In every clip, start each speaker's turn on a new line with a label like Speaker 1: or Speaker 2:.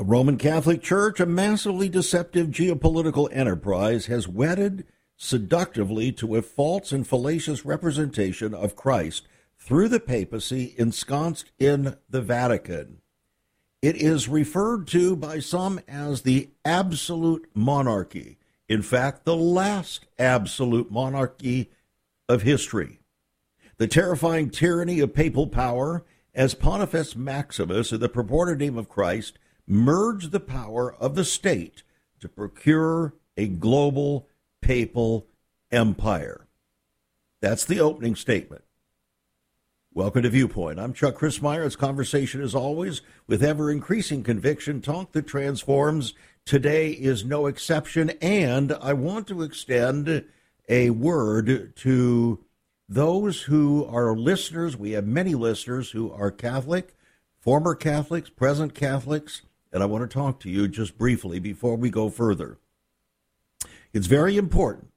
Speaker 1: The Roman Catholic Church, a massively deceptive geopolitical enterprise, has wedded seductively to a false and fallacious representation of Christ through the papacy ensconced in the Vatican. It is referred to by some as the absolute monarchy. In fact, the last absolute monarchy of history. The terrifying tyranny of papal power, as Pontifex Maximus, in the purported name of Christ, merged the power of the state to procure a global papal empire. That's the opening statement. Welcome to Viewpoint. I'm Chuck Crismier. It's conversation as always with ever increasing conviction, talk that transforms. Today is no exception, and I want to extend a word to those who are listeners. We have many listeners who are Catholic, former Catholics, present Catholics, and I want to talk to you just briefly before we go further. It's very important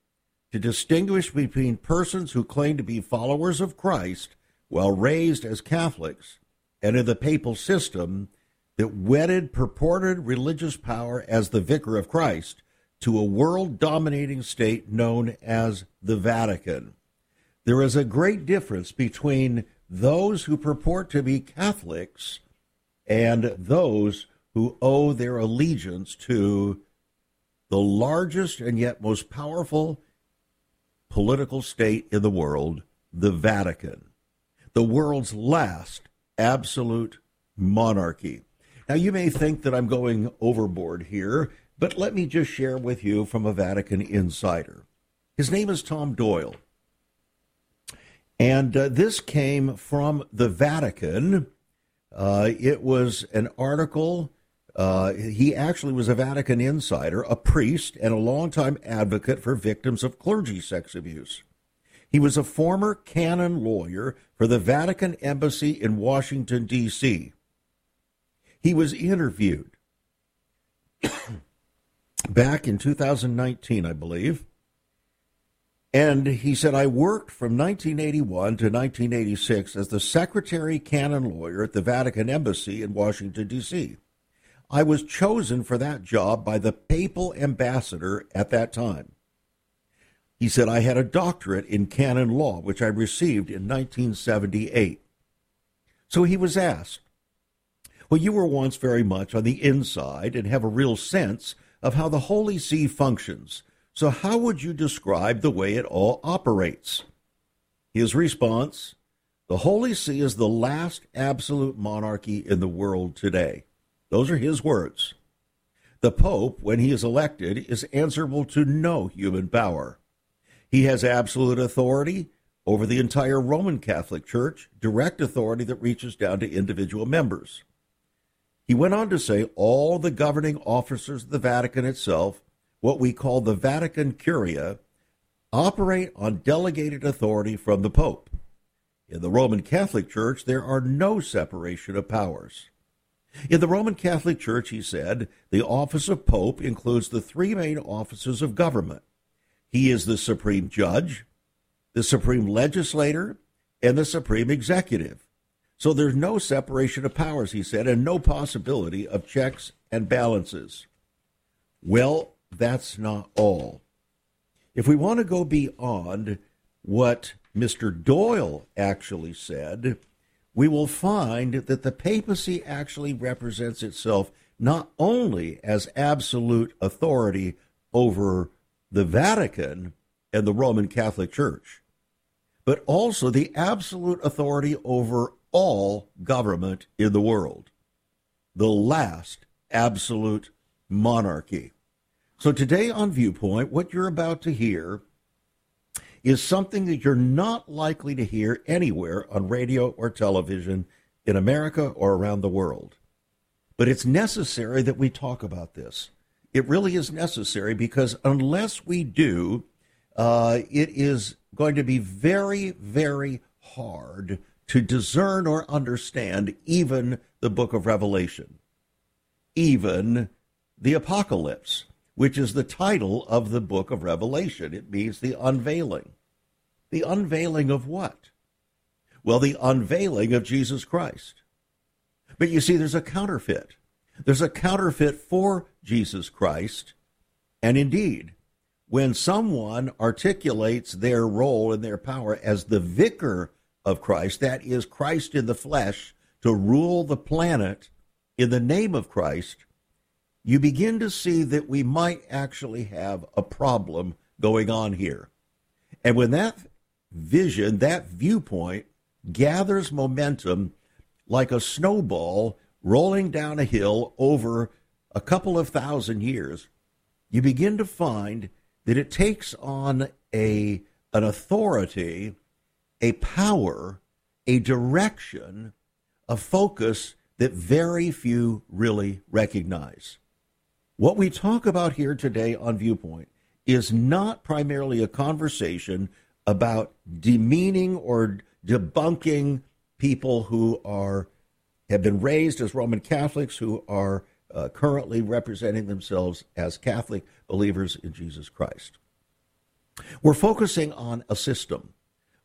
Speaker 1: to distinguish between persons who claim to be followers of Christ while raised as Catholics and in the papal system that wedded purported religious power as the vicar of Christ to a world dominating state known as the Vatican. There is a great difference between those who purport to be Catholics and those who owe their allegiance to the largest and yet most powerful political state in the world, the Vatican, the world's last absolute monarchy. Now, you may think that I'm going overboard here, but let me just share with you from a Vatican insider. His name is Tom Doyle. And uh, this came from the Vatican. Uh, it was an article uh, he actually was a Vatican insider, a priest, and a longtime advocate for victims of clergy sex abuse. He was a former canon lawyer for the Vatican Embassy in Washington, D.C. He was interviewed back in 2019, I believe. And he said, I worked from 1981 to 1986 as the secretary canon lawyer at the Vatican Embassy in Washington, D.C. I was chosen for that job by the papal ambassador at that time. He said I had a doctorate in canon law, which I received in 1978. So he was asked, Well, you were once very much on the inside and have a real sense of how the Holy See functions. So, how would you describe the way it all operates? His response The Holy See is the last absolute monarchy in the world today. Those are his words. The Pope, when he is elected, is answerable to no human power. He has absolute authority over the entire Roman Catholic Church, direct authority that reaches down to individual members. He went on to say all the governing officers of the Vatican itself, what we call the Vatican Curia, operate on delegated authority from the Pope. In the Roman Catholic Church, there are no separation of powers. In the Roman Catholic Church, he said, the office of Pope includes the three main offices of government. He is the supreme judge, the supreme legislator, and the supreme executive. So there's no separation of powers, he said, and no possibility of checks and balances. Well, that's not all. If we want to go beyond what Mr. Doyle actually said, we will find that the papacy actually represents itself not only as absolute authority over the Vatican and the Roman Catholic Church, but also the absolute authority over all government in the world, the last absolute monarchy. So, today on Viewpoint, what you're about to hear is something that you're not likely to hear anywhere on radio or television in America or around the world. But it's necessary that we talk about this. It really is necessary because unless we do, uh, it is going to be very, very hard to discern or understand even the book of Revelation, even the Apocalypse, which is the title of the book of Revelation. It means the unveiling. The unveiling of what? Well, the unveiling of Jesus Christ. But you see, there's a counterfeit. There's a counterfeit for Jesus Christ. And indeed, when someone articulates their role and their power as the vicar of Christ, that is, Christ in the flesh, to rule the planet in the name of Christ, you begin to see that we might actually have a problem going on here. And when that vision, that viewpoint gathers momentum like a snowball rolling down a hill over a couple of thousand years, you begin to find that it takes on a an authority, a power, a direction, a focus that very few really recognize. What we talk about here today on Viewpoint is not primarily a conversation about demeaning or debunking people who are have been raised as Roman Catholics who are uh, currently representing themselves as Catholic believers in Jesus Christ. We're focusing on a system.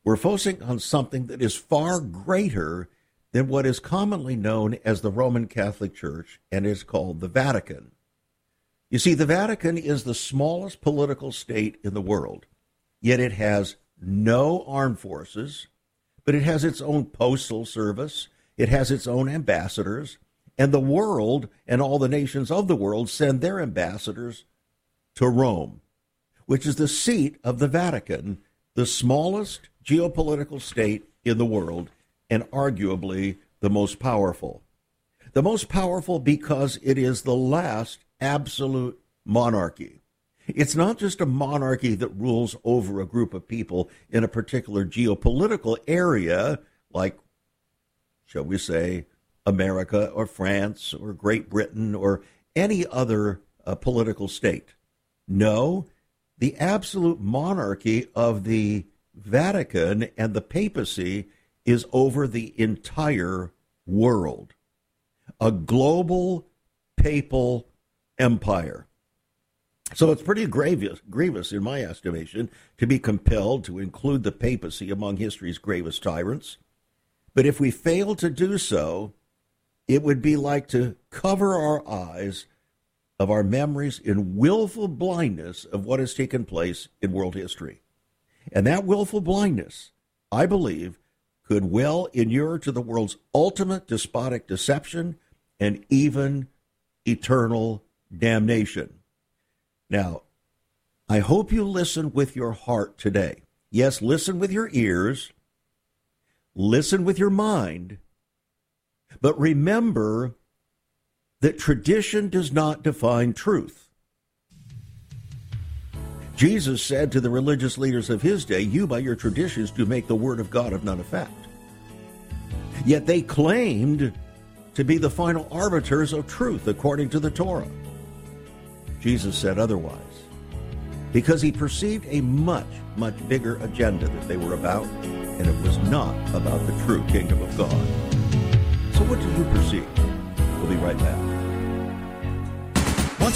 Speaker 1: We're focusing on something that is far greater than what is commonly known as the Roman Catholic Church and is called the Vatican. You see, the Vatican is the smallest political state in the world, yet it has no armed forces, but it has its own postal service, it has its own ambassadors, and the world and all the nations of the world send their ambassadors to Rome, which is the seat of the Vatican, the smallest geopolitical state in the world, and arguably the most powerful. The most powerful because it is the last absolute monarchy. It's not just a monarchy that rules over a group of people in a particular geopolitical area, like, shall we say, America or France or Great Britain or any other uh, political state. No, the absolute monarchy of the Vatican and the papacy is over the entire world. A global papal empire. So it's pretty grievous, grievous, in my estimation, to be compelled to include the papacy among history's gravest tyrants. But if we fail to do so, it would be like to cover our eyes of our memories in willful blindness of what has taken place in world history. And that willful blindness, I believe, could well inure to the world's ultimate despotic deception and even eternal damnation. Now, I hope you listen with your heart today. Yes, listen with your ears, listen with your mind, but remember that tradition does not define truth. Jesus said to the religious leaders of his day, You by your traditions do make the word of God of none effect. Yet they claimed to be the final arbiters of truth according to the Torah. Jesus said otherwise because he perceived a much, much bigger agenda that they were about, and it was not about the true kingdom of God. So, what do you perceive? We'll be right back.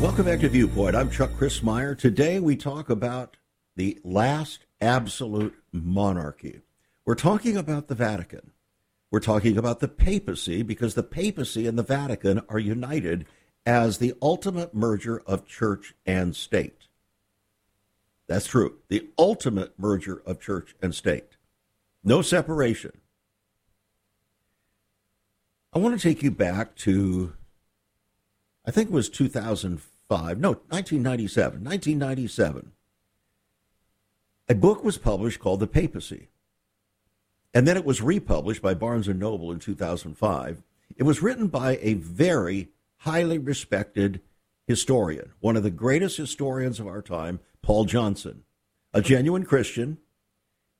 Speaker 1: Welcome back to Viewpoint. I'm Chuck Crismier. Today we talk about the last absolute monarchy. We're talking about the Vatican. We're talking about the papacy because the papacy and the Vatican are united as the ultimate merger of church and state. That's true. The ultimate merger of church and state. No separation. I want to take you back to, I think it was 2005, no, 1997. 1997. A book was published called The Papacy. And then it was republished by Barnes Noble in 2005. It was written by a very highly respected historian, one of the greatest historians of our time, Paul Johnson, a genuine Christian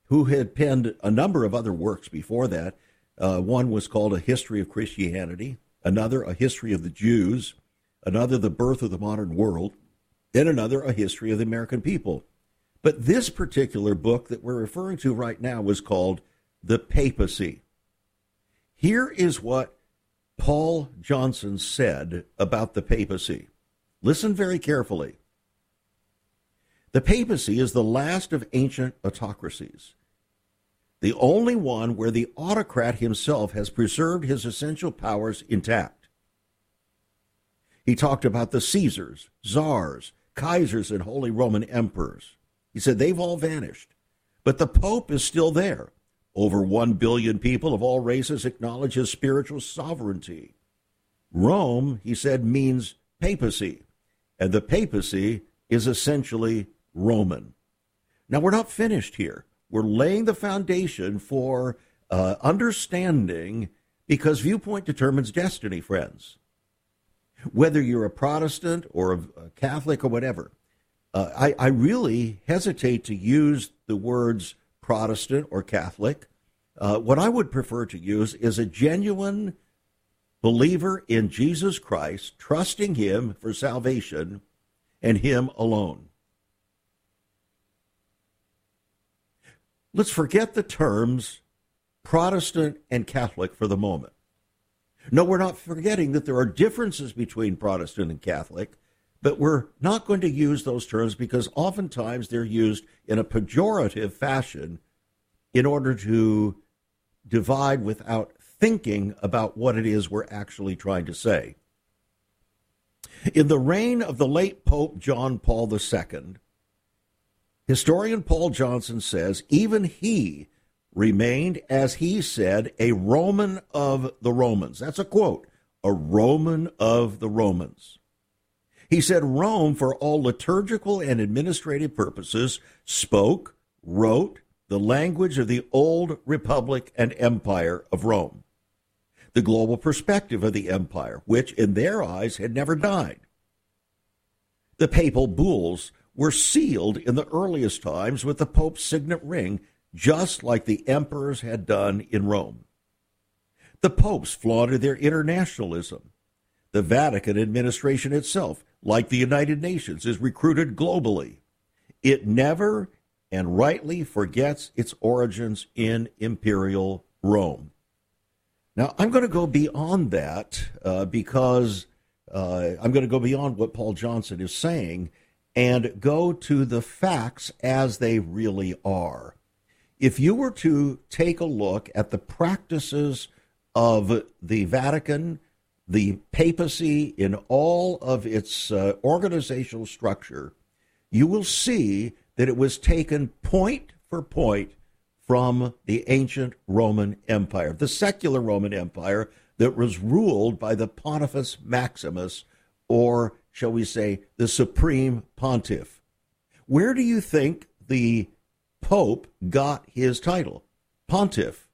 Speaker 1: who had penned a number of other works before that. Uh, one was called A History of Christianity, another, A History of the Jews, another, The Birth of the Modern World, and another, A History of the American People. But this particular book that we're referring to right now was called The Papacy. Here is what Paul Johnson said about the papacy. Listen very carefully. The papacy is the last of ancient autocracies, the only one where the autocrat himself has preserved his essential powers intact. He talked about the Caesars, czars, Kaisers, and Holy Roman emperors. He said they've all vanished, but the Pope is still there. Over 1 billion people of all races acknowledge his spiritual sovereignty. Rome, he said, means papacy, and the papacy is essentially Roman. Now, we're not finished here. We're laying the foundation for uh, understanding because viewpoint determines destiny, friends. Whether you're a Protestant or a, Catholic or whatever, uh, I, I really hesitate to use the words Protestant or Catholic. Uh, what I would prefer to use is a genuine believer in Jesus Christ, trusting Him for salvation and Him alone. Let's forget the terms Protestant and Catholic for the moment. No, we're not forgetting that there are differences between Protestant and Catholic, but we're not going to use those terms because oftentimes they're used in a pejorative fashion in order to divide without thinking about what it is we're actually trying to say. In the reign of the late Pope John Paul II, historian Paul Johnson says even he remained, as he said, a Roman of the Romans. That's a quote, a Roman of the Romans. He said Rome, for all liturgical and administrative purposes, spoke, wrote the language of the old republic and empire of Rome the global perspective of the empire, which in their eyes had never died. The papal bulls were sealed in the earliest times with the Pope's signet ring, just like the emperors had done in Rome. The popes flaunted their internationalism. The Vatican administration itself, like the United Nations, is recruited globally. It never and rightly forgets its origins in imperial Rome. Now, I'm going to go beyond that uh, because uh, I'm going to go beyond what Paul Johnson is saying and go to the facts as they really are. If you were to take a look at the practices of the Vatican, the papacy, in all of its uh, organizational structure, you will see that it was taken point for point from the ancient Roman Empire, the secular Roman Empire that was ruled by the Pontifex Maximus, or shall we say, the Supreme Pontiff. Where do you think the Pope got his title? Pontiff.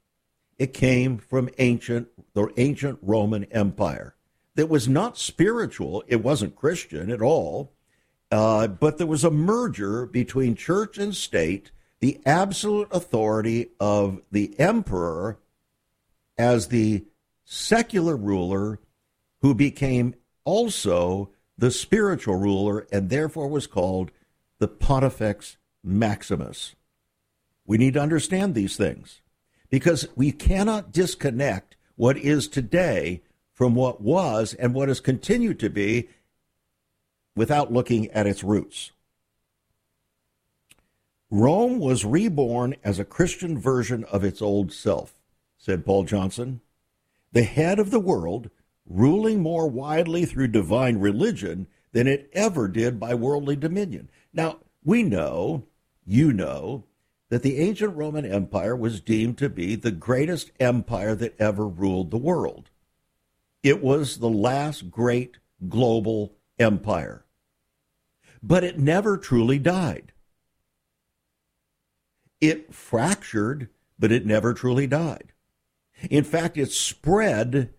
Speaker 1: It came from ancient the ancient Roman Empire. That was not spiritual. It wasn't Christian at all. Uh, but there was a merger between church and state the absolute authority of the emperor as the secular ruler who became also the spiritual ruler and therefore was called the Pontifex Maximus. We need to understand these things because we cannot disconnect what is today from what was and what has continued to be without looking at its roots. Rome was reborn as a Christian version of its old self, said Paul Johnson. The head of the world, ruling more widely through divine religion than it ever did by worldly dominion. Now, we know, you know, that the ancient Roman Empire was deemed to be the greatest empire that ever ruled the world. It was the last great global empire. But it never truly died. It fractured, but it never truly died. In fact, it spread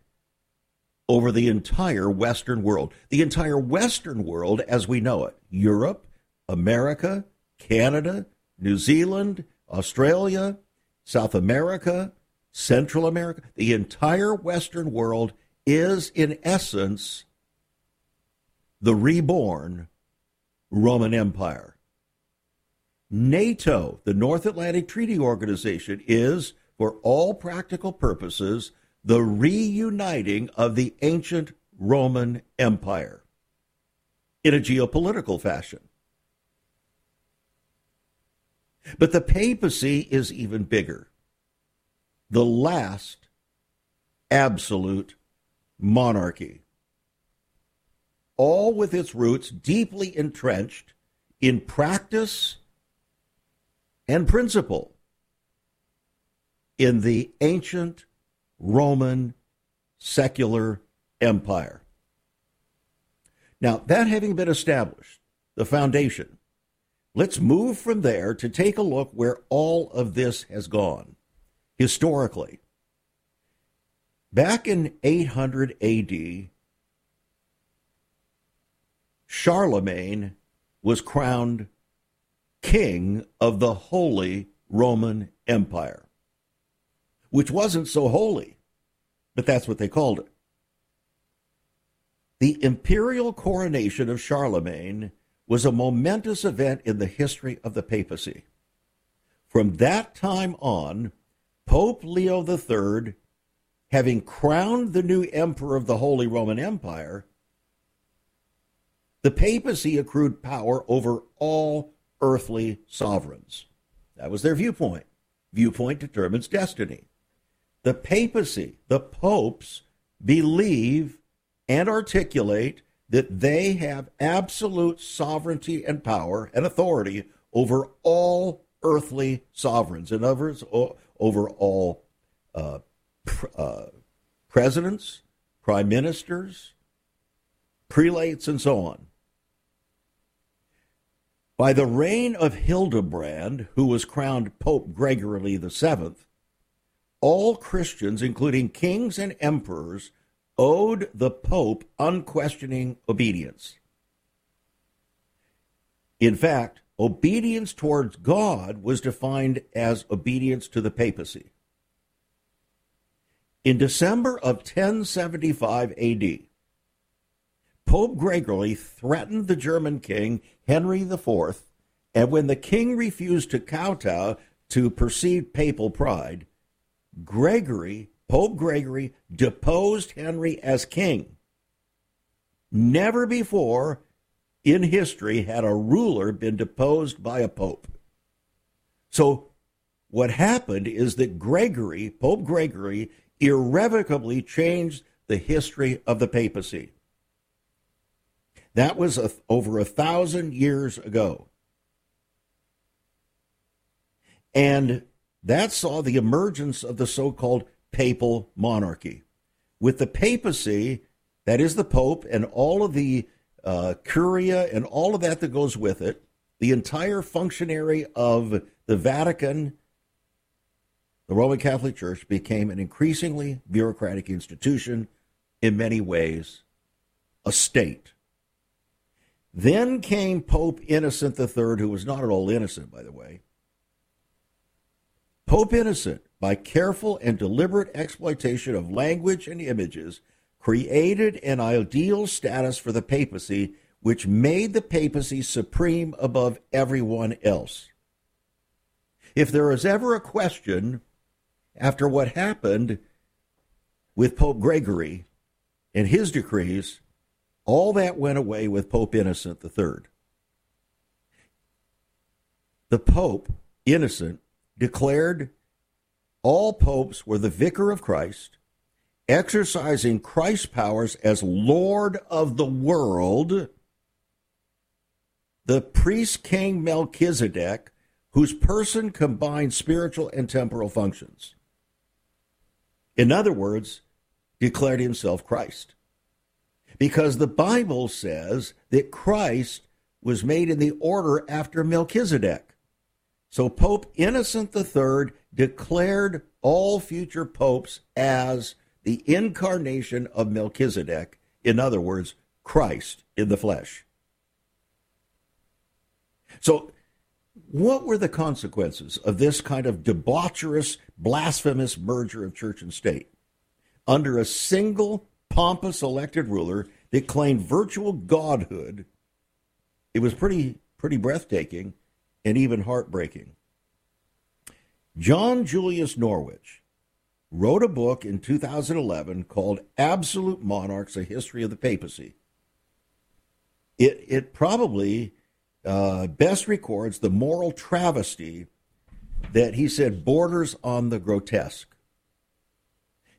Speaker 1: over the entire Western world. The entire Western world as we know it Europe, America, Canada, New Zealand, Australia, South America, Central America, the entire Western world is, in essence, the reborn Roman Empire. NATO, the North Atlantic Treaty Organization, is, for all practical purposes, the reuniting of the ancient Roman Empire in a geopolitical fashion. But the papacy is even bigger. The last absolute monarchy. All with its roots deeply entrenched in practice and principle in the ancient Roman secular empire. Now, that having been established, the foundation, let's move from there to take a look where all of this has gone historically. Back in 800 AD, Charlemagne was crowned king of the Holy Roman Empire, which wasn't so holy, but that's what they called it. The imperial coronation of Charlemagne was a momentous event in the history of the papacy. From that time on, Pope Leo III having crowned the new emperor of the Holy Roman Empire, the papacy accrued power over all earthly sovereigns. That was their viewpoint. Viewpoint determines destiny. The papacy, the popes, believe and articulate that they have absolute sovereignty and power and authority over all earthly sovereigns. In other words, over all uh, uh, presidents, prime ministers, prelates, and so on. By the reign of Hildebrand, who was crowned Pope Gregory VII, all Christians, including kings and emperors, owed the Pope unquestioning obedience. In fact, obedience towards God was defined as obedience to the papacy. In December of 1075 AD, Pope Gregory threatened the German king Henry IV, and when the king refused to kowtow to perceived papal pride, Gregory, Pope Gregory, deposed Henry as king. Never before in history had a ruler been deposed by a pope. So, what happened is that Gregory, Pope Gregory, irrevocably changed the history of the papacy. That was a, over a thousand years ago. And that saw the emergence of the so called papal monarchy. With the papacy, that is the Pope and all of the uh, Curia and all of that that goes with it, the entire functionary of the Vatican the Roman Catholic Church became an increasingly bureaucratic institution, in many ways, a state. Then came Pope Innocent III, who was not at all innocent, by the way. Pope Innocent, by careful and deliberate exploitation of language and images, created an ideal status for the papacy which made the papacy supreme above everyone else. If there is ever a question after what happened with Pope Gregory and his decrees, all that went away with Pope Innocent III. The Pope, Innocent, declared all popes were the vicar of Christ, exercising Christ's powers as Lord of the world. The priest king Melchizedek whose person combined spiritual and temporal functions. In other words, declared himself Christ. Because the Bible says that Christ was made in the order after Melchizedek. So Pope Innocent III declared all future popes as the incarnation of Melchizedek, in other words, Christ in the flesh. So what were the consequences of this kind of debaucherous, blasphemous merger of church and state? Under a single pompous elected ruler that claimed virtual godhood, it was pretty pretty breathtaking and even heartbreaking. John Julius Norwich wrote a book in 2011 called Absolute Monarchs: A History of the Papacy. It it probably uh, best records the moral travesty that he said borders on the grotesque.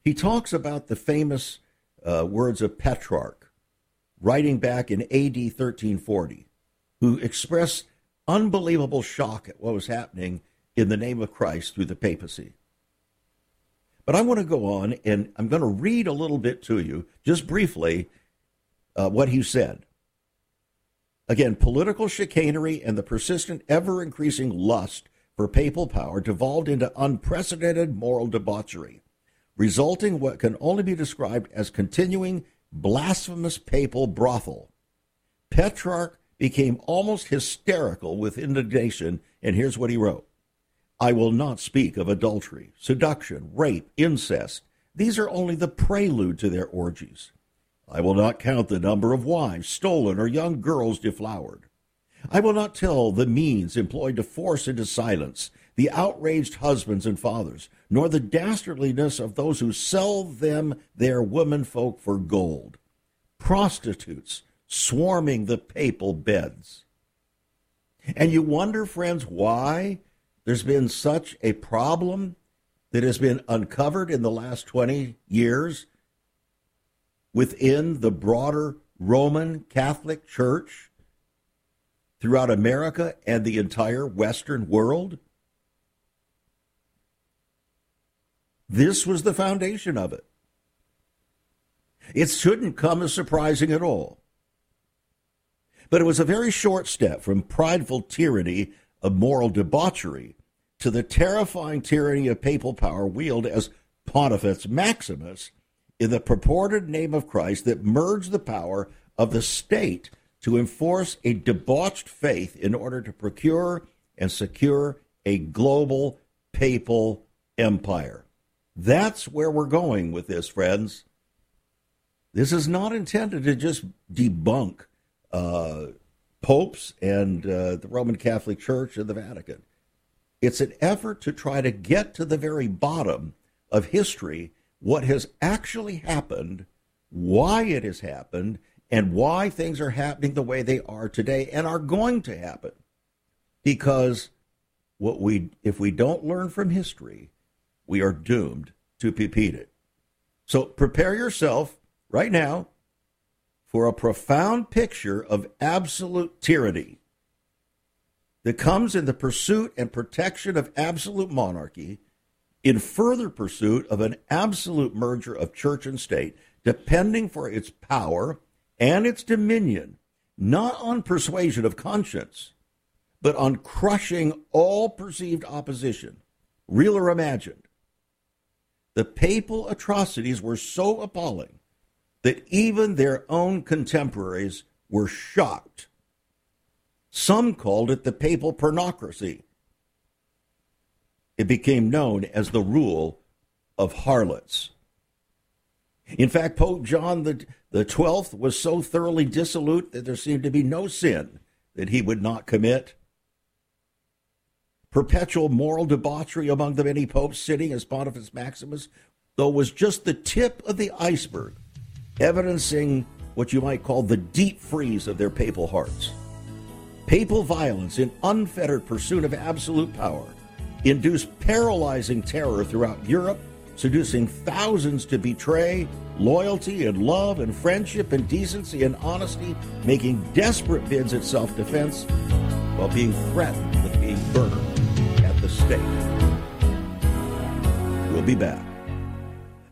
Speaker 1: He talks about the famous uh, words of Petrarch, writing back in AD 1340, who expressed unbelievable shock at what was happening in the name of Christ through the papacy. But I want to go on and I'm going to read a little bit to you, just briefly, uh, what he said. Again, political chicanery and the persistent, ever increasing lust for papal power devolved into unprecedented moral debauchery, resulting what can only be described as continuing blasphemous papal brothel. Petrarch became almost hysterical with indignation, and here's what he wrote I will not speak of adultery, seduction, rape, incest. These are only the prelude to their orgies. I will not count the number of wives stolen or young girls deflowered. I will not tell the means employed to force into silence the outraged husbands and fathers, nor the dastardliness of those who sell them their womenfolk for gold. Prostitutes swarming the papal beds. And you wonder, friends, why there's been such a problem that has been uncovered in the last 20 years within the broader Roman Catholic Church throughout America and the entire Western world? This was the foundation of it. It shouldn't come as surprising at all. But it was a very short step from prideful tyranny of moral debauchery to the terrifying tyranny of papal power wielded as Pontifex Maximus in the purported name of Christ that merged the power of the state to enforce a debauched faith in order to procure and secure a global papal empire. That's where we're going with this, friends. This is not intended to just debunk uh, popes and uh, the Roman Catholic Church and the Vatican. It's an effort to try to get to the very bottom of history what has actually happened, why it has happened, and why things are happening the way they are today and are going to happen. Because what we if we don't learn from history, we are doomed to repeat it. So prepare yourself right now for a profound picture of absolute tyranny that comes in the pursuit and protection of absolute monarchy in further pursuit of an absolute merger of church and state, depending for its power and its dominion, not on persuasion of conscience, but on crushing all perceived opposition, real or imagined. The papal atrocities were so appalling that even their own contemporaries were shocked. Some called it the papal pornocracy it became known as the rule of harlots. In fact, Pope John the, the 12th was so thoroughly dissolute that there seemed to be no sin that he would not commit. Perpetual moral debauchery among the many popes sitting as Pontifex Maximus, though, was just the tip of the iceberg, evidencing what you might call the deep freeze of their papal hearts. Papal violence in unfettered pursuit of absolute power induced paralyzing terror throughout Europe, seducing thousands to betray loyalty and love and friendship and decency and honesty, making desperate bids at self defense while being threatened with being burned. at the stake. We'll be back.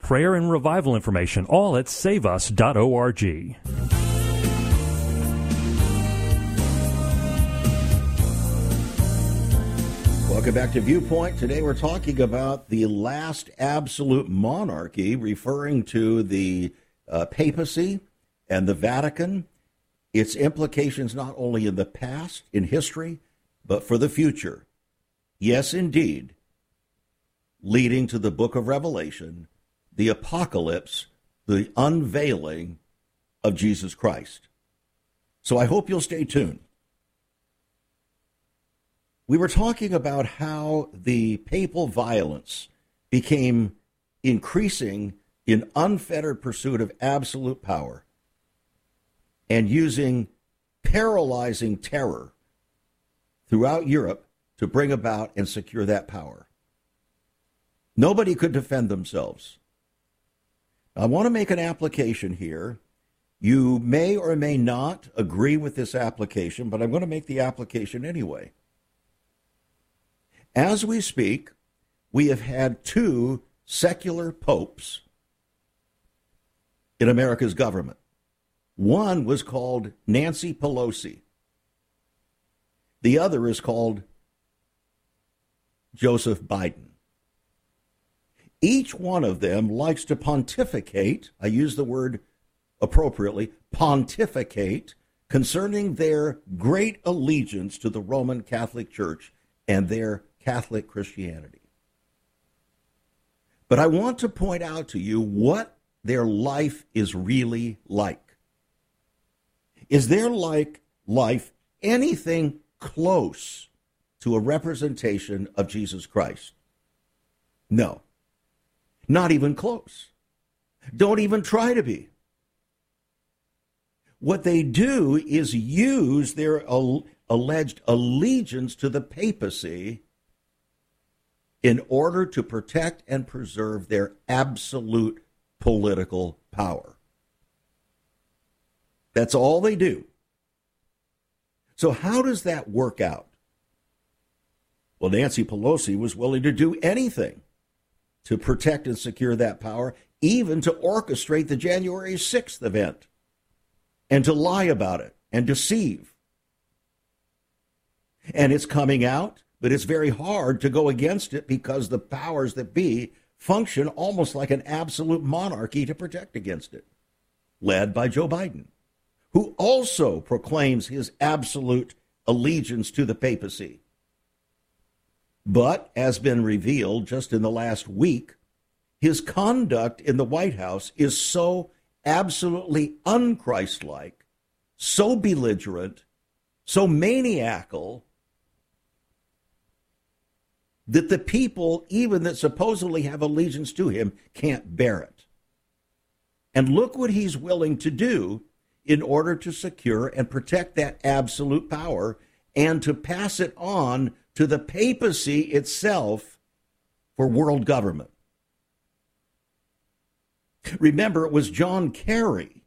Speaker 2: prayer and revival information, all at saveus.org.
Speaker 1: Welcome back to Viewpoint. Today we're talking about the last absolute monarchy, referring to the uh, papacy and the Vatican, its implications not only in the past, in history, but for the future. Yes, indeed, leading to the book of Revelation the apocalypse, the unveiling of Jesus Christ. So I hope you'll stay tuned. We were talking about how the papal violence became increasing in unfettered pursuit of absolute power and using paralyzing terror throughout Europe to bring about and secure that power. Nobody could defend themselves. I want to make an application here. You may or may not agree with this application, but I'm going to make the application anyway. As we speak, we have had two secular popes in America's government. One was called Nancy Pelosi. The other is called Joseph Biden. Each one of them likes to pontificate, I use the word appropriately, pontificate concerning their great allegiance to the Roman Catholic Church and their Catholic Christianity. But I want to point out to you what their life is really like. Is their like life anything close to a representation of Jesus Christ? No. Not even close. Don't even try to be. What they do is use their al- alleged allegiance to the papacy in order to protect and preserve their absolute political power. That's all they do. So, how does that work out? Well, Nancy Pelosi was willing to do anything to protect and secure that power, even to orchestrate the January 6th event and to lie about it and deceive. And it's coming out, but it's very hard to go against it because the powers that be function almost like an absolute monarchy to protect against it, led by Joe Biden, who also proclaims his absolute allegiance to the papacy. But, as been revealed just in the last week, his conduct in the White House is so absolutely unchristlike, so belligerent, so maniacal, that the people, even that supposedly have allegiance to him, can't bear it. And look what he's willing to do in order to secure and protect that absolute power and to pass it on to the papacy itself for world government. Remember, it was John Kerry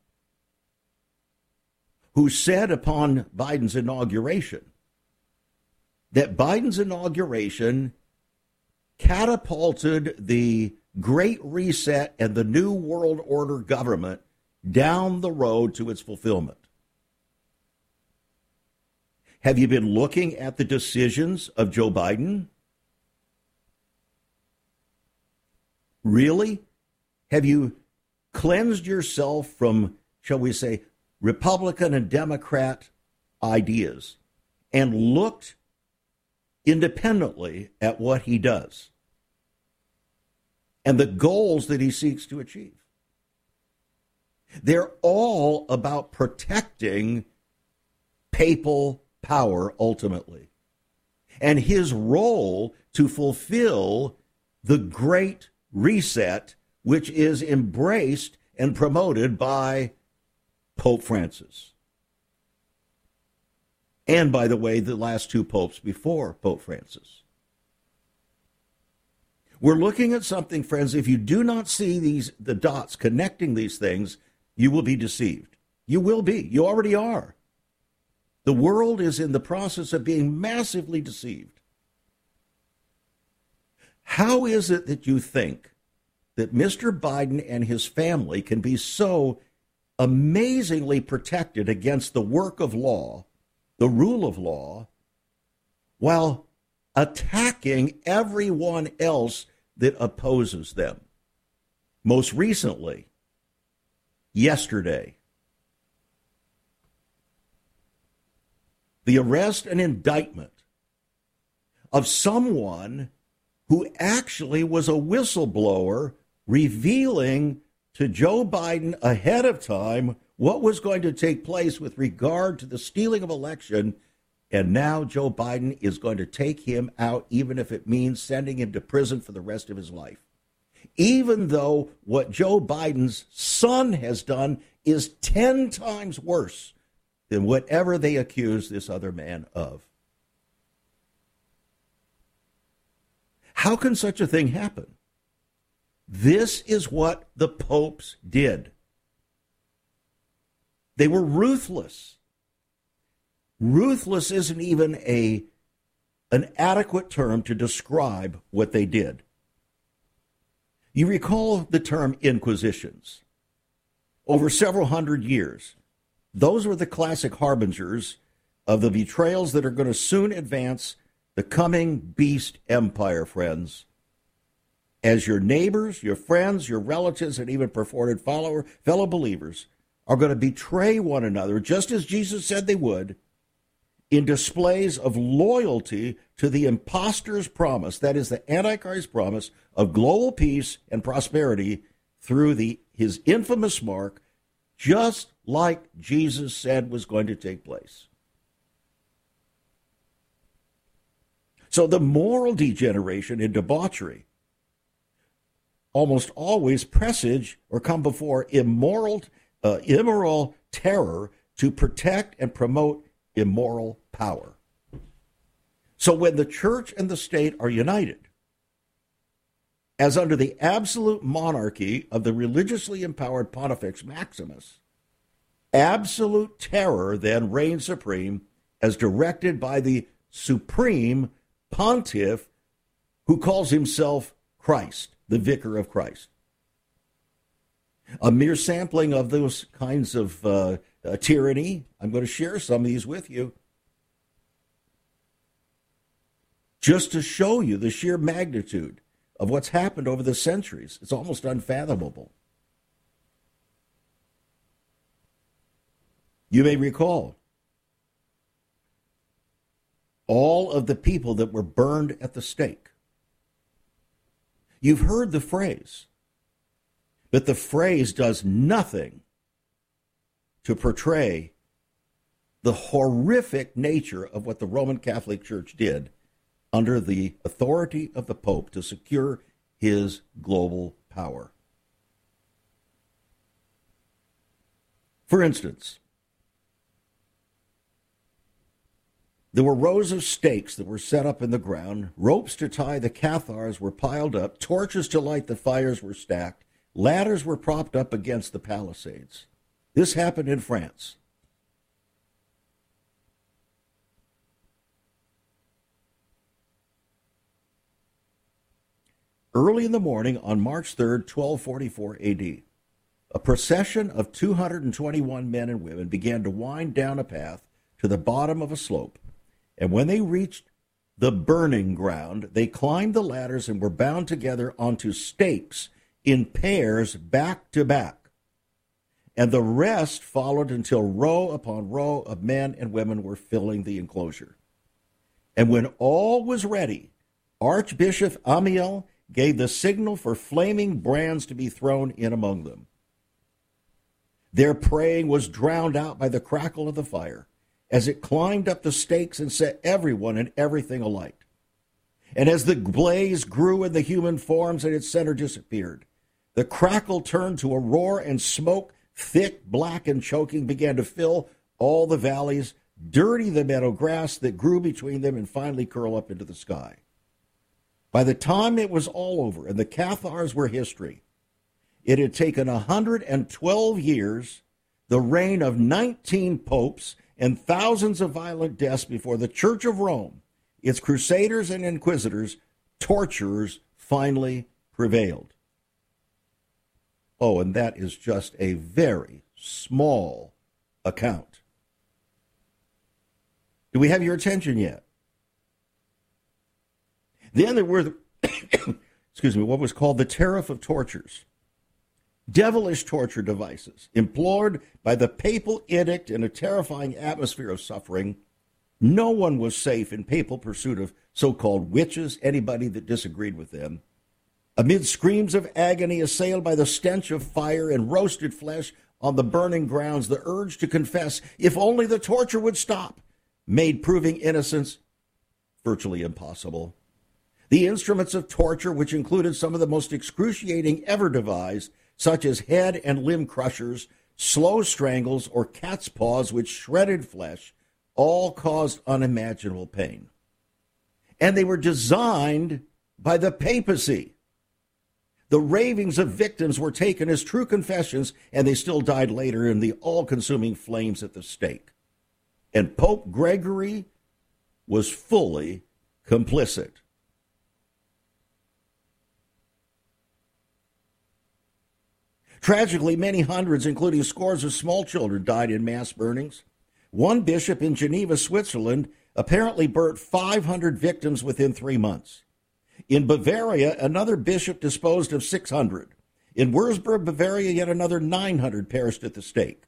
Speaker 1: who said upon Biden's inauguration that Biden's inauguration catapulted the Great Reset and the New World Order government down the road to its fulfillment. Have you been looking at the decisions of Joe Biden? Really? Have you cleansed yourself from, shall we say, Republican and Democrat ideas and looked independently at what he does and the goals that he seeks to achieve. They're all about protecting papal power ultimately and his role to fulfill the great reset, which is embraced and promoted by Pope Francis. And by the way, the last two popes before Pope Francis. We're looking at something, friends. If you do not see these the dots connecting these things, you will be deceived. You will be. You already are. The world is in the process of being massively deceived. How is it that you think that Mr. Biden and his family can be so amazingly protected against the work of law, the rule of law, while attacking everyone else that opposes them. Most recently, yesterday, the arrest and indictment of someone who actually was a whistleblower revealing to Joe Biden ahead of time what was going to take place with regard to the stealing of election and now Joe Biden is going to take him out, even if it means sending him to prison for the rest of his life. Even though what Joe Biden's son has done is 10 times worse than whatever they accuse this other man of. How can such a thing happen? This is what the popes did. They were ruthless. Ruthless isn't even a an adequate term to describe what they did. You recall the term inquisitions. Over several hundred years, those were the classic harbingers of the betrayals that are going to soon advance the coming beast empire, friends. As your neighbors, your friends, your relatives, and even purported follower, fellow believers are going to betray one another, just as Jesus said they would, in displays of loyalty to the impostor's promise, that is, the Antichrist's promise of global peace and prosperity through the, his infamous mark, just like Jesus said was going to take place. So the moral degeneration and debauchery almost always presage or come before immoral, uh, immoral terror to protect and promote immoral power. So when the church and the state are united, as under the absolute monarchy of the religiously empowered Pontifex Maximus, absolute terror then reigns supreme as directed by the supreme pontiff who calls himself Christ, the vicar of Christ. A mere sampling of those kinds of uh, uh, tyranny. I'm going to share some of these with you just to show you the sheer magnitude of what's happened over the centuries. It's almost unfathomable. You may recall all of the people that were burned at the stake. You've heard the phrase, but the phrase does nothing to portray the horrific nature of what the Roman Catholic Church did under the authority of the Pope to secure his global power. For instance, there were rows of stakes that were set up in the ground, ropes to tie the Cathars were piled up, torches to light the fires were stacked, ladders were propped up against the palisades. This happened in France. Early in the morning on March 3rd, 1244 AD, a procession of 221 men and women began to wind down a path to the bottom of a slope. And when they reached the burning ground, they climbed the ladders and were bound together onto stakes in pairs back to back. and the rest followed until row upon row of men and women were filling the enclosure. And when all was ready, Archbishop Amiel gave the signal for flaming brands to be thrown in among them. Their praying was drowned out by the crackle of the fire as it climbed up the stakes and set everyone and everything alight. And as the blaze grew in the human forms and its center disappeared, the crackle turned to a roar and smoke, thick, black, and choking, began to fill all the valleys, dirty the meadow grass that grew between them, and finally curl up into the sky. By the time it was all over and the Cathars were history, it had taken 112 years, the reign of 19 popes, and thousands of violent deaths before the Church of Rome, its crusaders and inquisitors, torturers, finally prevailed. Oh, and that is just a very small account. Do we have your attention yet? Then there were, the, excuse me, what was called the Tariff of Tortures devilish torture devices implored by the papal edict in a terrifying atmosphere of suffering. No one was safe in papal pursuit of so called witches, anybody that disagreed with them. Amid screams of agony, assailed by the stench of fire and roasted flesh on the burning grounds, the urge to confess, if only the torture would stop, made proving innocence virtually impossible. The instruments of torture, which included some of the most excruciating ever devised, such as head and limb crushers, slow strangles, or cat's paws which shredded flesh, all caused unimaginable pain. And they were designed by the papacy. The ravings of victims were taken as true confessions, and they still died later in the all consuming flames at the stake. And Pope Gregory was fully complicit. Tragically, many hundreds, including scores of small children, died in mass burnings. One bishop in Geneva, Switzerland, apparently burnt 500 victims within three months. In Bavaria, another bishop disposed of 600. In Würzburg, Bavaria, yet another 900 perished at the stake.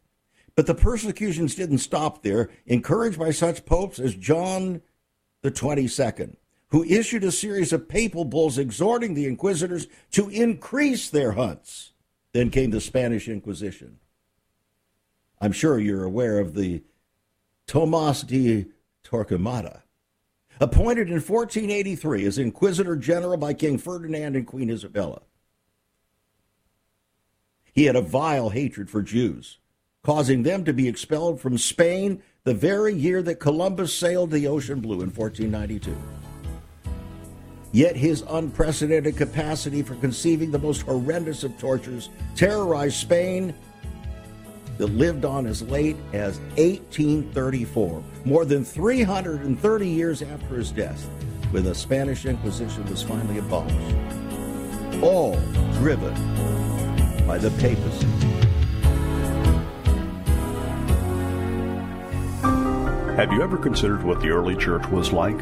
Speaker 1: But the persecutions didn't stop there, encouraged by such popes as John the 22nd, who issued a series of papal bulls exhorting the inquisitors to increase their hunts. Then came the Spanish Inquisition. I'm sure you're aware of the Tomas de Torquemada, appointed in 1483 as Inquisitor General by King Ferdinand and Queen Isabella. He had a vile hatred for Jews, causing them to be expelled from Spain the very year that Columbus sailed the ocean blue in 1492. Yet his unprecedented capacity for conceiving the most horrendous of tortures terrorized Spain that lived on as late as 1834, more than 330 years after his death, when the Spanish Inquisition was finally abolished. All driven by the papacy.
Speaker 3: Have you ever considered what the early church was like?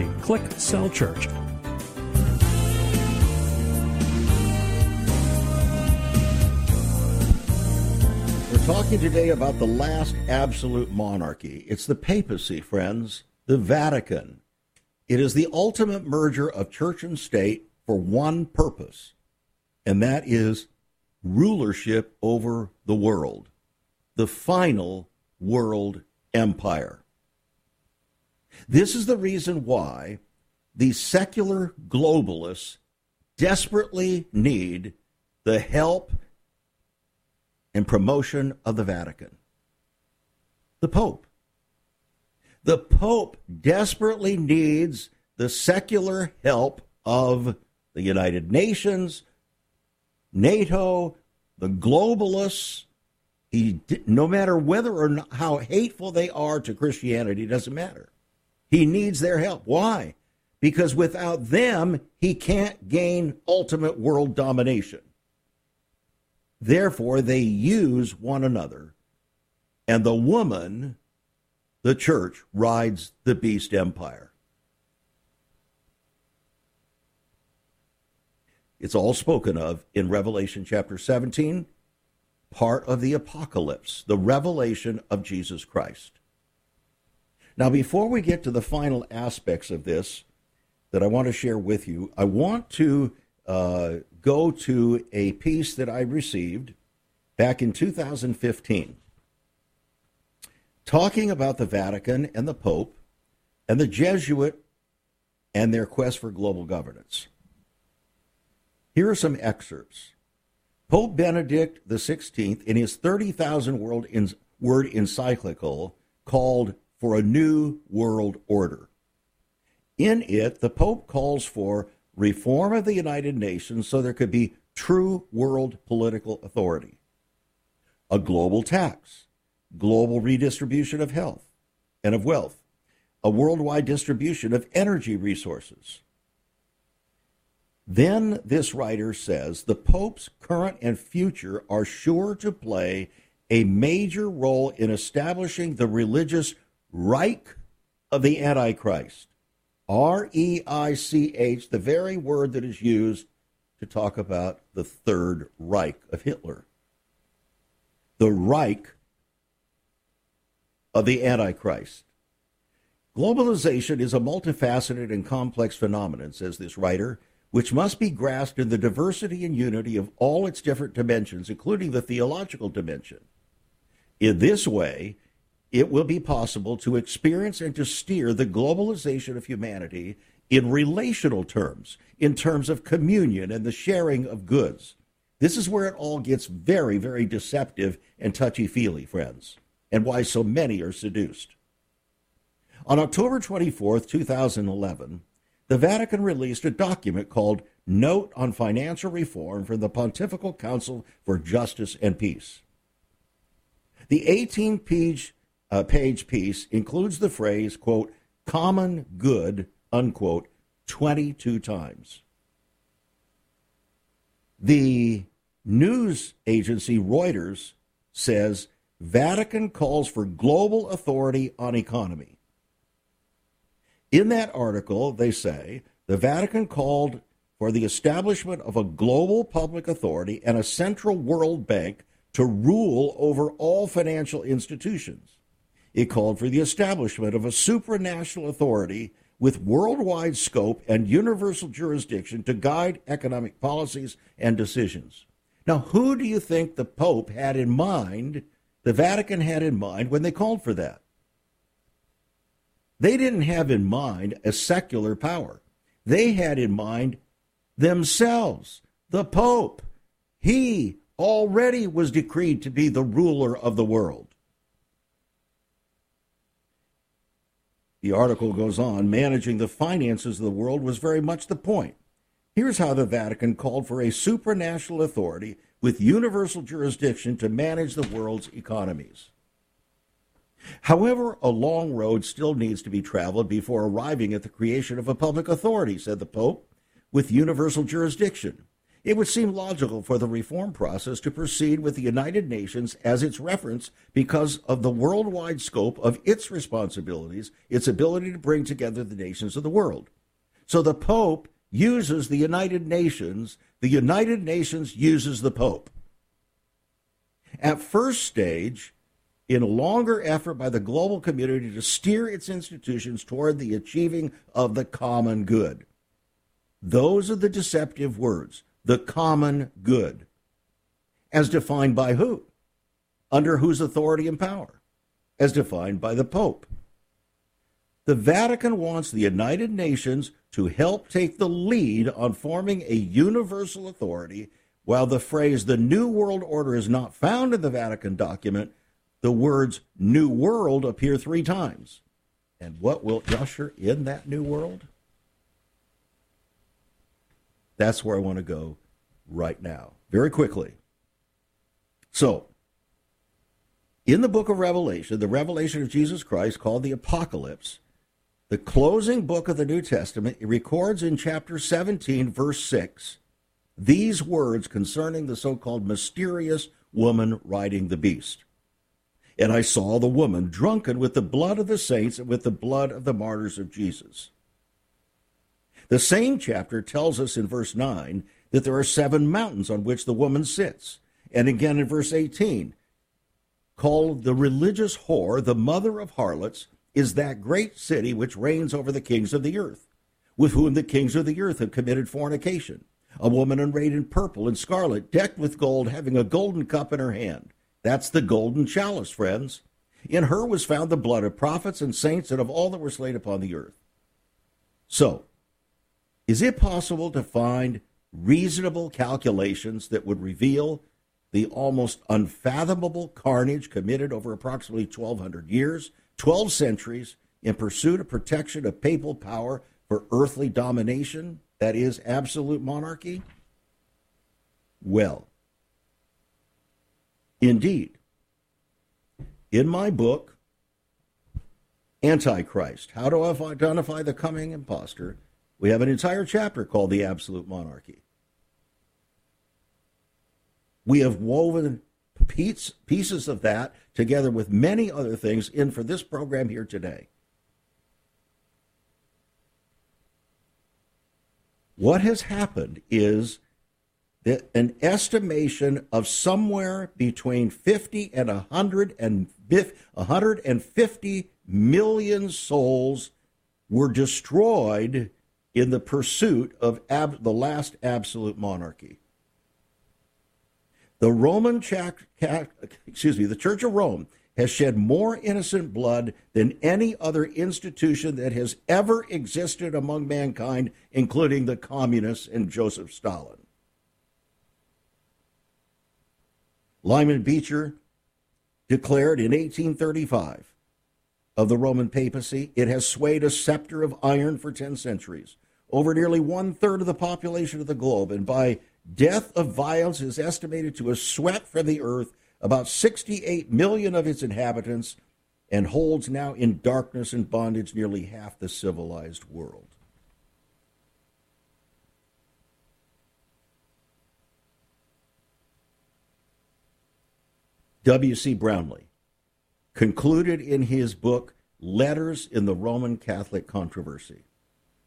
Speaker 2: Click Cell Church.
Speaker 1: We're talking today about the last absolute monarchy. It's the papacy, friends, the Vatican. It is the ultimate merger of church and state for one purpose, and that is rulership over the world, the final world empire. This is the reason why the secular globalists desperately need the help and promotion of the Vatican. The Pope. The Pope desperately needs the secular help of the United Nations, NATO, the globalists. He, no matter whether or not, how hateful they are to Christianity, doesn't matter. He needs their help. Why? Because without them, he can't gain ultimate world domination. Therefore, they use one another, and the woman, the church, rides the beast empire. It's all spoken of in Revelation chapter 17, part of the apocalypse, the revelation of Jesus Christ. Now, before we get to the final aspects of this that I want to share with you, I want to uh, go to a piece that I received back in 2015 talking about the Vatican and the Pope and the Jesuit and their quest for global governance. Here are some excerpts. Pope Benedict XVI, in his 30,000 word encyclical called For a New World Order. In it, the Pope calls for reform of the United Nations so there could be true world political authority, a global tax, global redistribution of health and of wealth, a worldwide distribution of energy resources. Then this writer says the Pope's current and future are sure to play a major role in establishing the religious Reich of the Antichrist R E I C H, the very word that is used to talk about the Third Reich of Hitler. The Reich of the Antichrist. Globalization is a multifaceted and complex phenomenon, says this writer, which must be grasped in the diversity and unity of all its different dimensions, including the theological dimension. In this way, it will be possible to experience and to steer the globalization of humanity in relational terms, in terms of communion and the sharing of goods. This is where it all gets very, very deceptive and touchy feely, friends, and why so many are seduced. On October 24, 2011, the Vatican released a document called Note on Financial Reform from the Pontifical Council for Justice and Peace. The 18 page uh, page piece includes the phrase, quote, common good, unquote, 22 times. The news agency Reuters says Vatican calls for global authority on economy. In that article, they say the Vatican called for the establishment of a global public authority and a central world bank to rule over all financial institutions. It called for the establishment of a supranational authority with worldwide scope and universal jurisdiction to guide economic policies and decisions. Now, who do you think the Pope had in mind, the Vatican had in mind when they called for that? They didn't have in mind a secular power. They had in mind themselves, the Pope. He already was decreed to be the ruler of the world. The article goes on managing the finances of the world was very much the point. Here's how the Vatican called for a supranational authority with universal jurisdiction to manage the world's economies. However, a long road still needs to be traveled before arriving at the creation of a public authority, said the Pope, with universal jurisdiction. It would seem logical for the reform process to proceed with the United Nations as its reference because of the worldwide scope of its responsibilities, its ability to bring together the nations of the world. So the Pope uses the United Nations, the United Nations uses the Pope. At first stage, in a longer effort by the global community to steer its institutions toward the achieving of the common good. Those are the deceptive words the common good. As defined by who? Under whose authority and power? As defined by the Pope. The Vatican wants the United Nations to help take the lead on forming a universal authority. While the phrase the New World Order is not found in the Vatican document, the words New World appear three times. And what will usher in that new world? That's where I want to go right now, very quickly. So, in the book of Revelation, the revelation of Jesus Christ called the Apocalypse, the closing book of the New Testament, it records in chapter 17, verse 6, these words concerning the so called mysterious woman riding the beast. And I saw the woman drunken with the blood of the saints and with the blood of the martyrs of Jesus. The same chapter tells us in verse 9 that there are seven mountains on which the woman sits. And again in verse 18, called the religious whore, the mother of harlots, is that great city which reigns over the kings of the earth, with whom the kings of the earth have committed fornication. A woman arrayed in purple and scarlet, decked with gold, having a golden cup in her hand. That's the golden chalice, friends. In her was found the blood of prophets and saints and of all that were slain upon the earth. So, is it possible to find reasonable calculations that would reveal the almost unfathomable carnage committed over approximately 1,200 years, 12 centuries, in pursuit of protection of papal power for earthly domination, that is, absolute monarchy? Well, Indeed, in my book, Antichrist How to Identify the Coming Impostor, we have an entire chapter called The Absolute Monarchy. We have woven pieces of that together with many other things in for this program here today. What has happened is that an estimation of somewhere between 50 and 150 million souls were destroyed in the pursuit of ab- the last absolute monarchy. The Roman excuse me, the Church of Rome has shed more innocent blood than any other institution that has ever existed among mankind, including the communists and Joseph Stalin. Lyman Beecher declared in 1835 of the Roman papacy, it has swayed a scepter of iron for 10 centuries over nearly one third of the population of the globe, and by death of violence is estimated to have swept from the earth about 68 million of its inhabitants and holds now in darkness and bondage nearly half the civilized world. W.C. Brownlee concluded in his book, Letters in the Roman Catholic Controversy,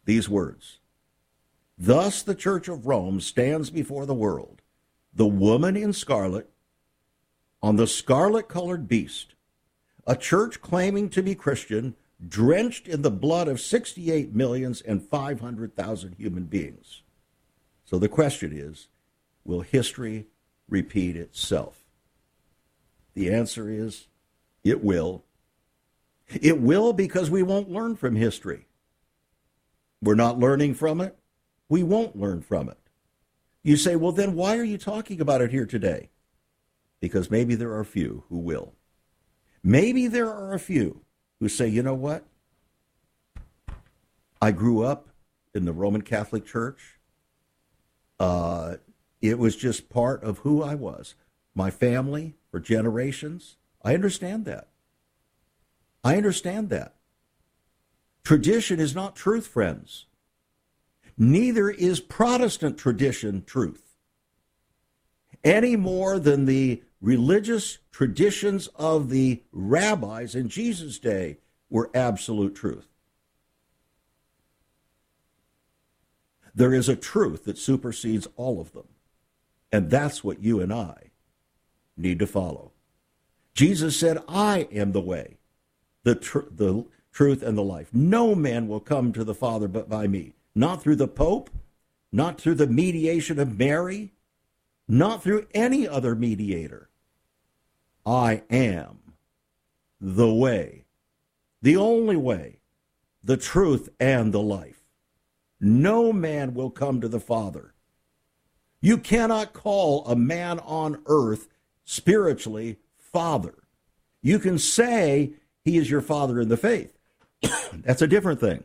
Speaker 1: these words Thus the Church of Rome stands before the world, the woman in scarlet, on the scarlet colored beast, a church claiming to be Christian, drenched in the blood of 68 millions and 500,000 human beings. So the question is will history repeat itself? The answer is it will. It will because we won't learn from history. We're not learning from it. We won't learn from it. You say, well, then why are you talking about it here today? Because maybe there are a few who will. Maybe there are a few who say, you know what? I grew up in the Roman Catholic Church. Uh, it was just part of who I was. My family, for generations. I understand that. I understand that. Tradition is not truth, friends. Neither is Protestant tradition truth, any more than the religious traditions of the rabbis in Jesus' day were absolute truth. There is a truth that supersedes all of them. And that's what you and I need to follow. Jesus said, I am the way, the, tr- the truth, and the life. No man will come to the Father but by me. Not through the Pope, not through the mediation of Mary, not through any other mediator. I am the way, the only way, the truth, and the life. No man will come to the Father. You cannot call a man on earth spiritually father. You can say he is your father in the faith. That's a different thing.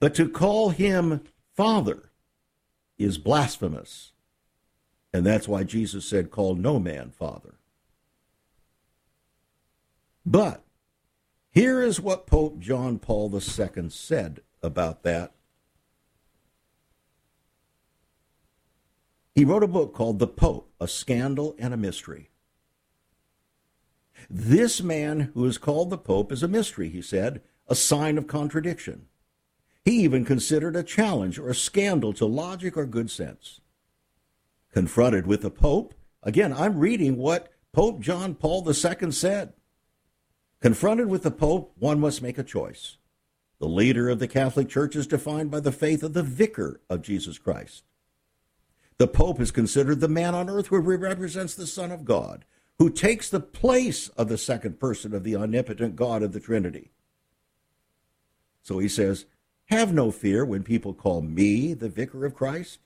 Speaker 1: But to call him father is blasphemous. And that's why Jesus said, Call no man father. But here is what Pope John Paul II said about that. He wrote a book called The Pope, A Scandal and a Mystery. This man who is called the Pope is a mystery, he said, a sign of contradiction. He even considered a challenge or a scandal to logic or good sense. Confronted with the Pope, again, I'm reading what Pope John Paul II said. Confronted with the Pope, one must make a choice. The leader of the Catholic Church is defined by the faith of the vicar of Jesus Christ. The Pope is considered the man on earth who represents the Son of God, who takes the place of the second person of the omnipotent God of the Trinity. So he says, Have no fear when people call me the vicar of Christ.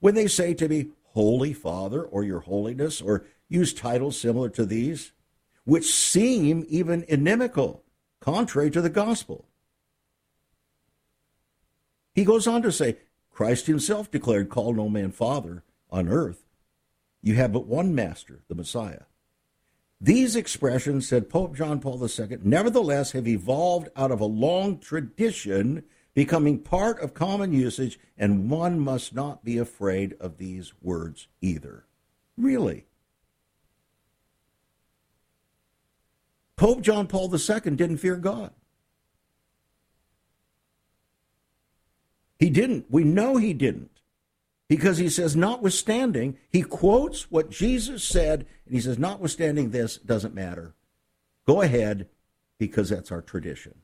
Speaker 1: When they say to me, Holy Father, or Your Holiness, or use titles similar to these, which seem even inimical, contrary to the gospel. He goes on to say, Christ himself declared, Call no man Father on earth. You have but one master, the Messiah. These expressions, said Pope John Paul II, nevertheless have evolved out of a long tradition, becoming part of common usage, and one must not be afraid of these words either. Really? Pope John Paul II didn't fear God. He didn't. We know he didn't. Because he says, notwithstanding, he quotes what Jesus said, and he says, notwithstanding this, doesn't matter. Go ahead, because that's our tradition.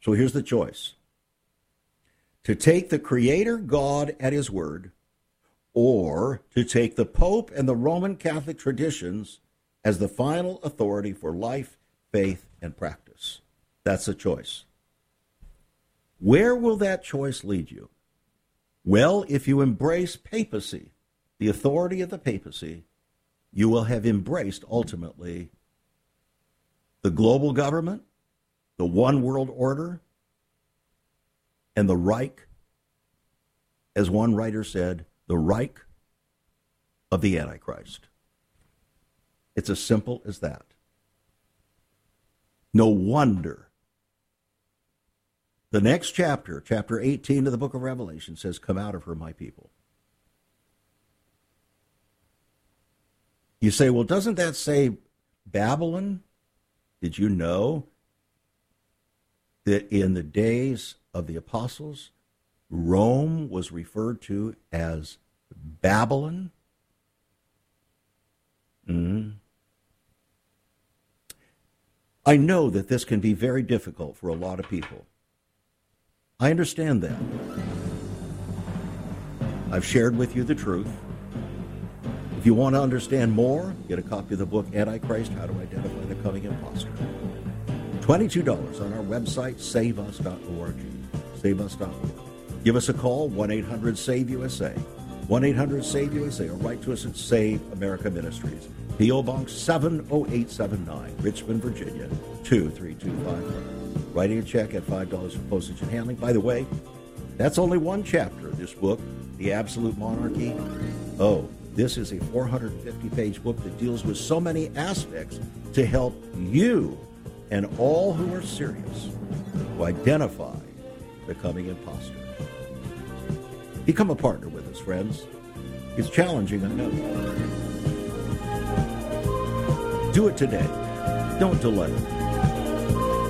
Speaker 1: So here's the choice to take the Creator God at His word or to take the Pope and the Roman Catholic traditions as the final authority for life, faith, and practice. That's a choice. Where will that choice lead you? Well, if you embrace papacy, the authority of the papacy, you will have embraced ultimately the global government, the one world order, and the Reich, as one writer said, the Reich of the Antichrist. It's as simple as that. No wonder. The next chapter, chapter 18 of the book of Revelation, says, Come out of her, my people. You say, well, doesn't that say Babylon? Did you know that in the days of the apostles, Rome was referred to as Babylon. Mm. I know that this can be very difficult for a lot of people. I understand that. I've shared with you the truth. If you want to understand more, get a copy of the book Antichrist How to Identify the Coming Imposter. $22 on our website, saveus.org. Saveus.org. Give us a call, 1 800 SAVE USA. 1 800 SAVE USA, or write to us at Save America Ministries. P.O. Box 70879, Richmond, Virginia 23251. Writing a check at $5 for postage and handling. By the way, that's only one chapter of this book, The Absolute Monarchy. Oh, this is a 450 page book that deals with so many aspects to help you and all who are serious to identify the coming impostor. Become a partner with us, friends. It's challenging, I know. Do it today. Don't delay.